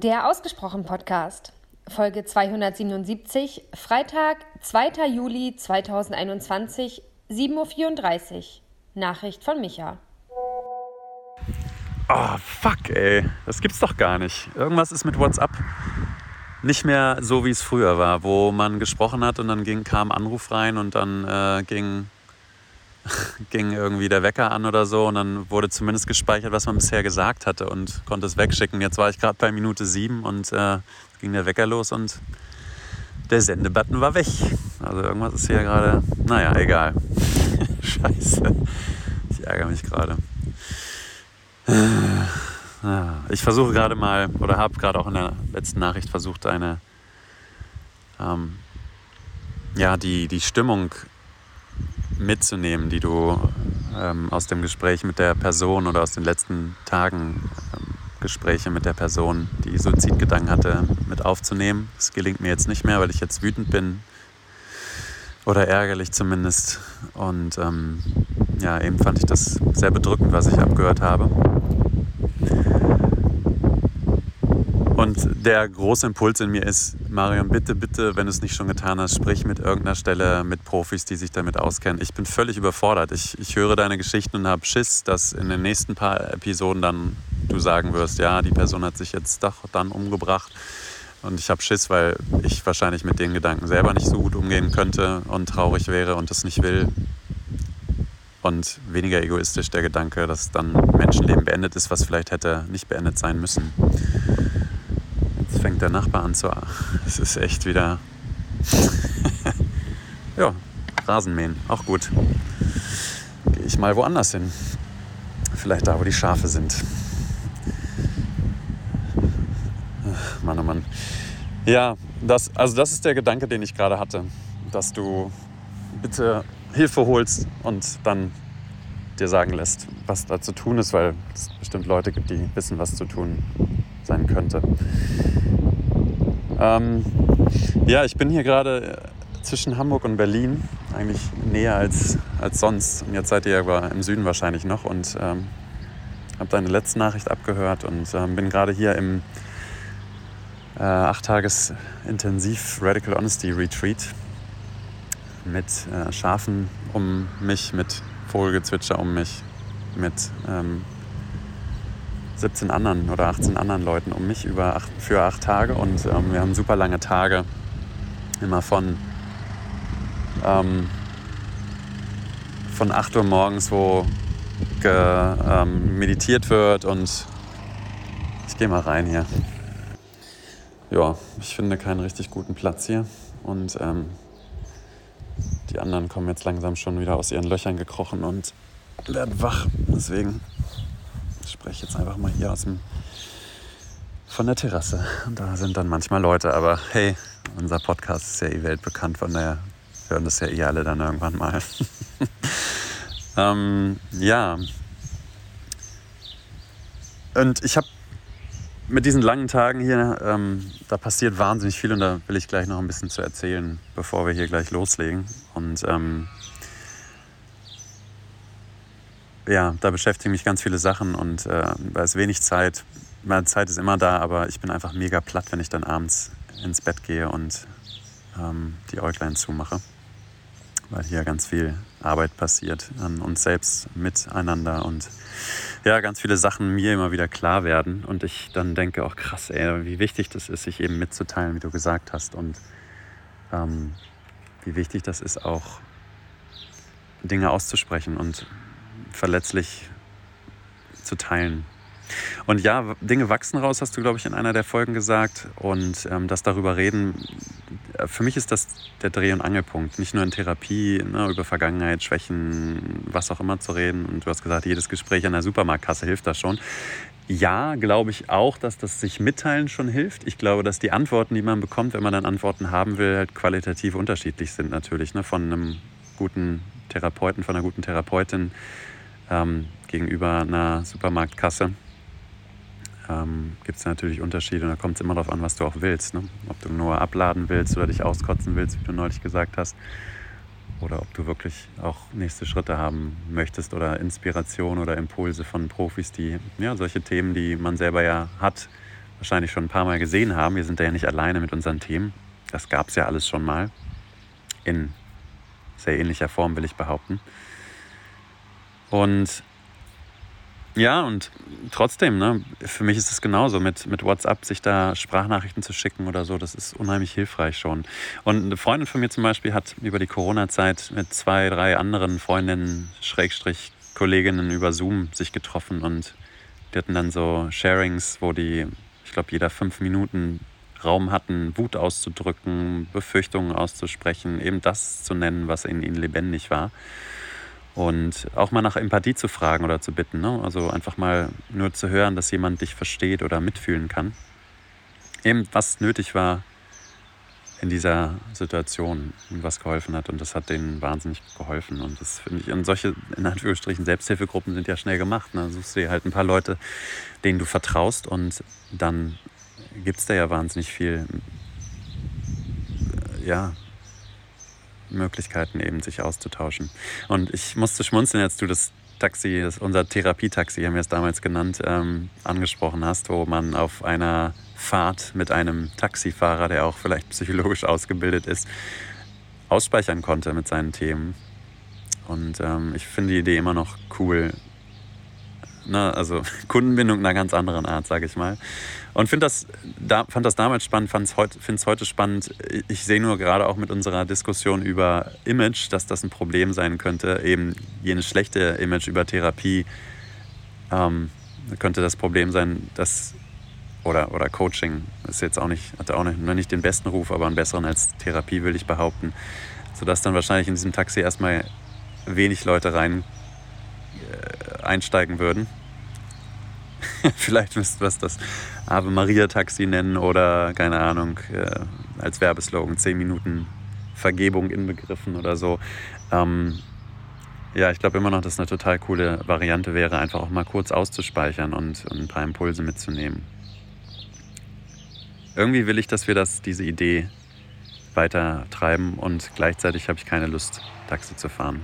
Der Ausgesprochen Podcast, Folge 277, Freitag, 2. Juli 2021, 7.34 Uhr. Nachricht von Micha. Oh, fuck, ey. Das gibt's doch gar nicht. Irgendwas ist mit WhatsApp nicht mehr so, wie es früher war, wo man gesprochen hat und dann ging, kam Anruf rein und dann äh, ging ging irgendwie der Wecker an oder so und dann wurde zumindest gespeichert, was man bisher gesagt hatte und konnte es wegschicken. Jetzt war ich gerade bei Minute sieben und äh, ging der Wecker los und der Sendebutton war weg. Also irgendwas ist hier gerade, naja, egal. Scheiße. Ich ärgere mich gerade. Ich versuche gerade mal, oder habe gerade auch in der letzten Nachricht versucht, eine, ähm, ja, die, die Stimmung mitzunehmen, die du ähm, aus dem Gespräch mit der Person oder aus den letzten Tagen ähm, Gespräche mit der Person, die Suizidgedanken hatte, mit aufzunehmen. Das gelingt mir jetzt nicht mehr, weil ich jetzt wütend bin oder ärgerlich zumindest. Und ähm, ja, eben fand ich das sehr bedrückend, was ich abgehört habe. Der große Impuls in mir ist, Marion, bitte, bitte, wenn du es nicht schon getan hast, sprich mit irgendeiner Stelle mit Profis, die sich damit auskennen. Ich bin völlig überfordert. Ich, ich höre deine Geschichten und habe Schiss, dass in den nächsten paar Episoden dann du sagen wirst, ja, die Person hat sich jetzt doch dann umgebracht. Und ich habe Schiss, weil ich wahrscheinlich mit den Gedanken selber nicht so gut umgehen könnte und traurig wäre und das nicht will. Und weniger egoistisch der Gedanke, dass dann Menschenleben beendet ist, was vielleicht hätte nicht beendet sein müssen fängt der Nachbar an zu. Es ist echt wieder. ja, Rasenmähen, auch gut. Gehe ich mal woanders hin. Vielleicht da, wo die Schafe sind. Mann, oh Mann. Ja, das, also das ist der Gedanke, den ich gerade hatte. Dass du bitte Hilfe holst und dann dir sagen lässt, was da zu tun ist, weil es bestimmt Leute gibt, die wissen, was zu tun sein könnte. Ähm, ja, ich bin hier gerade zwischen Hamburg und Berlin, eigentlich näher als, als sonst. Und jetzt seid ihr aber im Süden wahrscheinlich noch und ähm, habe deine letzte Nachricht abgehört und ähm, bin gerade hier im äh, acht Tages Intensiv Radical Honesty Retreat mit äh, Schafen um mich, mit Vogelgezwitscher um mich, mit ähm, 17 anderen oder 18 anderen Leuten um mich über acht, für acht Tage. Und ähm, wir haben super lange Tage, immer von, ähm, von 8 Uhr morgens, wo ge, ähm, meditiert wird. Und ich gehe mal rein hier. Ja, ich finde keinen richtig guten Platz hier. Und ähm, die anderen kommen jetzt langsam schon wieder aus ihren Löchern gekrochen und werden wach. Deswegen spreche jetzt einfach mal hier aus dem, von der Terrasse. Und da sind dann manchmal Leute, aber hey, unser Podcast ist ja eh weltbekannt, von daher hören das ja eh alle dann irgendwann mal. ähm, ja. Und ich habe mit diesen langen Tagen hier, ähm, da passiert wahnsinnig viel und da will ich gleich noch ein bisschen zu erzählen, bevor wir hier gleich loslegen. Und ähm, ja, da beschäftigen mich ganz viele Sachen und äh, da ist wenig Zeit. Meine Zeit ist immer da, aber ich bin einfach mega platt, wenn ich dann abends ins Bett gehe und ähm, die Äuglein zumache. Weil hier ganz viel Arbeit passiert an uns selbst miteinander und ja, ganz viele Sachen mir immer wieder klar werden und ich dann denke, auch krass, ey, wie wichtig das ist, sich eben mitzuteilen, wie du gesagt hast und ähm, wie wichtig das ist, auch Dinge auszusprechen und verletzlich zu teilen. Und ja, Dinge wachsen raus, hast du, glaube ich, in einer der Folgen gesagt. Und ähm, das darüber reden, für mich ist das der Dreh- und Angelpunkt. Nicht nur in Therapie, ne, über Vergangenheit, Schwächen, was auch immer zu reden. Und du hast gesagt, jedes Gespräch an der Supermarktkasse hilft da schon. Ja, glaube ich auch, dass das sich mitteilen schon hilft. Ich glaube, dass die Antworten, die man bekommt, wenn man dann Antworten haben will, halt qualitativ unterschiedlich sind natürlich. Ne? Von einem guten Therapeuten, von einer guten Therapeutin ähm, gegenüber einer Supermarktkasse ähm, gibt es natürlich Unterschiede und da kommt es immer darauf an, was du auch willst. Ne? Ob du nur abladen willst oder dich auskotzen willst, wie du neulich gesagt hast, oder ob du wirklich auch nächste Schritte haben möchtest oder Inspiration oder Impulse von Profis, die ja, solche Themen, die man selber ja hat, wahrscheinlich schon ein paar Mal gesehen haben. Wir sind da ja nicht alleine mit unseren Themen. Das gab es ja alles schon mal. In sehr ähnlicher Form, will ich behaupten. Und ja, und trotzdem, ne, für mich ist es genauso, mit, mit WhatsApp sich da Sprachnachrichten zu schicken oder so, das ist unheimlich hilfreich schon. Und eine Freundin von mir zum Beispiel hat über die Corona-Zeit mit zwei, drei anderen Freundinnen, Schrägstrich, Kolleginnen über Zoom sich getroffen und die hatten dann so Sharings, wo die, ich glaube, jeder fünf Minuten Raum hatten, Wut auszudrücken, Befürchtungen auszusprechen, eben das zu nennen, was in ihnen lebendig war. Und auch mal nach Empathie zu fragen oder zu bitten. Ne? Also einfach mal nur zu hören, dass jemand dich versteht oder mitfühlen kann. Eben was nötig war in dieser Situation und was geholfen hat. Und das hat denen wahnsinnig geholfen. Und das finde ich, und solche, in Anführungsstrichen, Selbsthilfegruppen sind ja schnell gemacht. Ne? Suchst du dir halt ein paar Leute, denen du vertraust und dann gibt es da ja wahnsinnig viel, ja, Möglichkeiten eben, sich auszutauschen. Und ich musste schmunzeln, als du das Taxi, das, unser Therapietaxi, haben wir es damals genannt, ähm, angesprochen hast, wo man auf einer Fahrt mit einem Taxifahrer, der auch vielleicht psychologisch ausgebildet ist, ausspeichern konnte mit seinen Themen. Und ähm, ich finde die Idee immer noch cool. Na, also Kundenbindung einer ganz anderen Art, sage ich mal. Und find das, da, fand das damals spannend, finde es heute spannend. Ich sehe nur gerade auch mit unserer Diskussion über Image, dass das ein Problem sein könnte. Eben jenes schlechte Image über Therapie ähm, könnte das Problem sein, dass oder, oder Coaching ist jetzt auch nicht, hat auch nicht, noch nicht den besten Ruf, aber einen besseren als Therapie, will ich behaupten. Sodass dann wahrscheinlich in diesem Taxi erstmal wenig Leute rein äh, einsteigen würden. Vielleicht müssten wir es das Ave Maria Taxi nennen oder keine Ahnung, äh, als Werbeslogan 10 Minuten Vergebung inbegriffen oder so. Ähm, ja, ich glaube immer noch, dass eine total coole Variante wäre, einfach auch mal kurz auszuspeichern und, und ein paar Impulse mitzunehmen. Irgendwie will ich, dass wir das, diese Idee weiter treiben und gleichzeitig habe ich keine Lust, Taxi zu fahren.